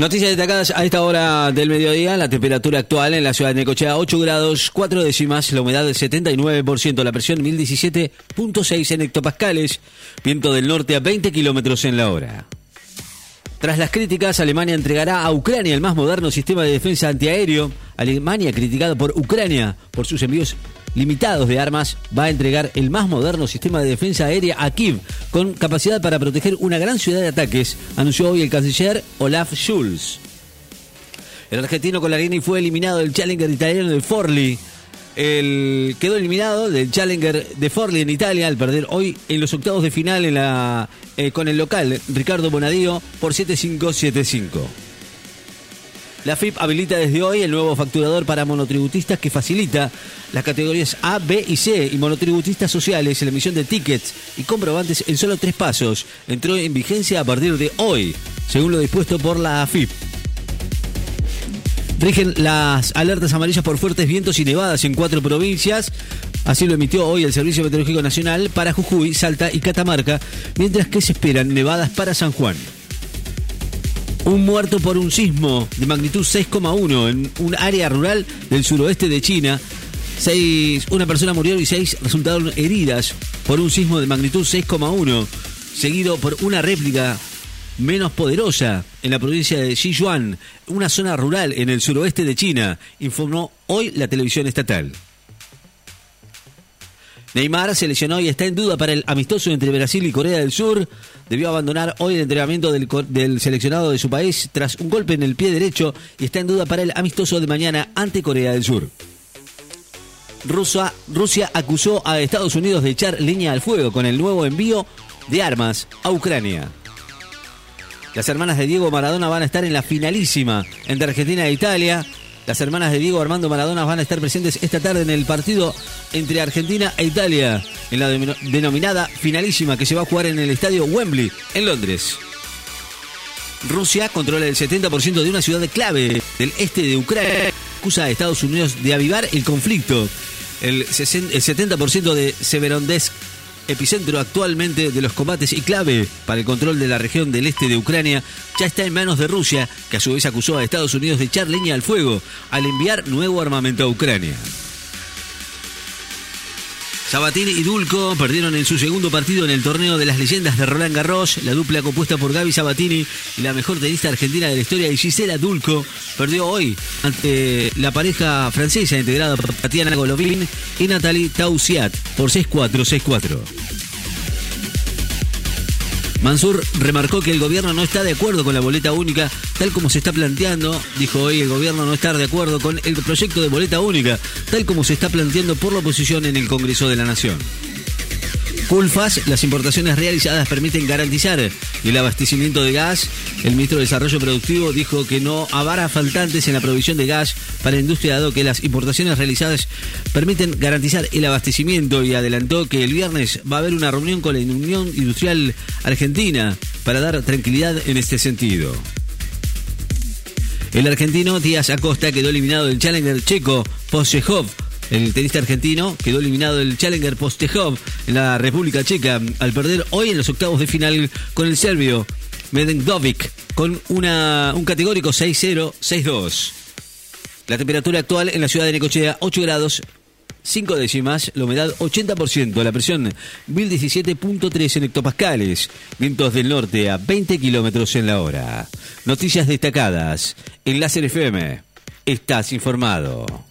Noticias destacadas a esta hora del mediodía. La temperatura actual en la ciudad de Necochea, 8 grados, 4 décimas. La humedad del 79%. La presión 1017.6 en hectopascales. Viento del norte a 20 kilómetros en la hora. Tras las críticas, Alemania entregará a Ucrania el más moderno sistema de defensa antiaéreo. Alemania, criticada por Ucrania por sus envíos limitados de armas, va a entregar el más moderno sistema de defensa aérea a Kiev, con capacidad para proteger una gran ciudad de ataques, anunció hoy el canciller Olaf Scholz. El argentino Colarini fue eliminado del Challenger italiano de Forli. El, quedó eliminado del Challenger de Forli en Italia al perder hoy en los octavos de final eh, con el local Ricardo Bonadío por 7-5-7-5. La FIP habilita desde hoy el nuevo facturador para monotributistas que facilita las categorías A, B y C y monotributistas sociales la emisión de tickets y comprobantes en solo tres pasos. Entró en vigencia a partir de hoy, según lo dispuesto por la AFIP. Rigen las alertas amarillas por fuertes vientos y nevadas en cuatro provincias. Así lo emitió hoy el Servicio Meteorológico Nacional para Jujuy, Salta y Catamarca, mientras que se esperan nevadas para San Juan. Un muerto por un sismo de magnitud 6,1 en un área rural del suroeste de China. Seis, una persona murió y seis resultaron heridas por un sismo de magnitud 6,1, seguido por una réplica menos poderosa en la provincia de Sichuan, una zona rural en el suroeste de China, informó hoy la televisión estatal. Neymar se lesionó y está en duda para el amistoso entre Brasil y Corea del Sur. Debió abandonar hoy el entrenamiento del, seleccionado de su país tras un golpe en el pie derecho y está en duda para el amistoso de mañana ante Corea del Sur. Rusia, Rusia acusó a Estados Unidos de echar leña al fuego con el nuevo envío de armas a Ucrania. Las hermanas de Diego Maradona van a estar en la finalísima entre Argentina e Italia. Las hermanas de Diego Armando Maradona van a estar presentes esta tarde en el partido entre Argentina e Italia, en la denominada finalísima que se va a jugar en el estadio Wembley, en Londres. Rusia controla el 70% de una ciudad clave del este de Ucrania. Acusa a Estados Unidos de avivar el conflicto. El 70% de Severodonetsk epicentro actualmente de los combates y clave para el control de la región del este de Ucrania, ya está en manos de Rusia, que a su vez acusó a Estados Unidos de echar leña al fuego al enviar nuevo armamento a Ucrania. Sabatini y Dulco perdieron en su segundo partido en el torneo de las leyendas de Roland Garros. La dupla compuesta por Gaby Sabatini y la mejor tenista argentina de la historia, Gisela Dulco, perdió hoy ante la pareja francesa integrada por Tatiana Golovin y Natalie Tausiat por 6-4, 6-4. Mansur remarcó que el gobierno no está de acuerdo con la boleta única tal como se está planteando. Dijo hoy el gobierno no está de acuerdo con el proyecto de boleta única tal como se está planteando por la oposición en el Congreso de la Nación. Culfas, las importaciones realizadas permiten garantizar el abastecimiento de gas. El ministro de Desarrollo Productivo dijo que no habrá faltantes en la provisión de gas para la industria, dado que las importaciones realizadas permiten garantizar el abastecimiento y adelantó que el viernes va a haber una reunión con la Unión Industrial Argentina para dar tranquilidad en este sentido. El argentino Díaz Acosta quedó eliminado del Challenger checo Posejov el tenista argentino quedó eliminado del Challenger Postejov en la República Checa al perder hoy en los octavos de final con el serbio Medendovic con un categórico 6-0, 6-2. La temperatura actual en la ciudad de Necochea 8 grados 5 décimas, la humedad 80%, la presión 1017.3 en hectopascales, vientos del norte a 20 kilómetros en la hora. Noticias destacadas en Láser FM. Estás informado.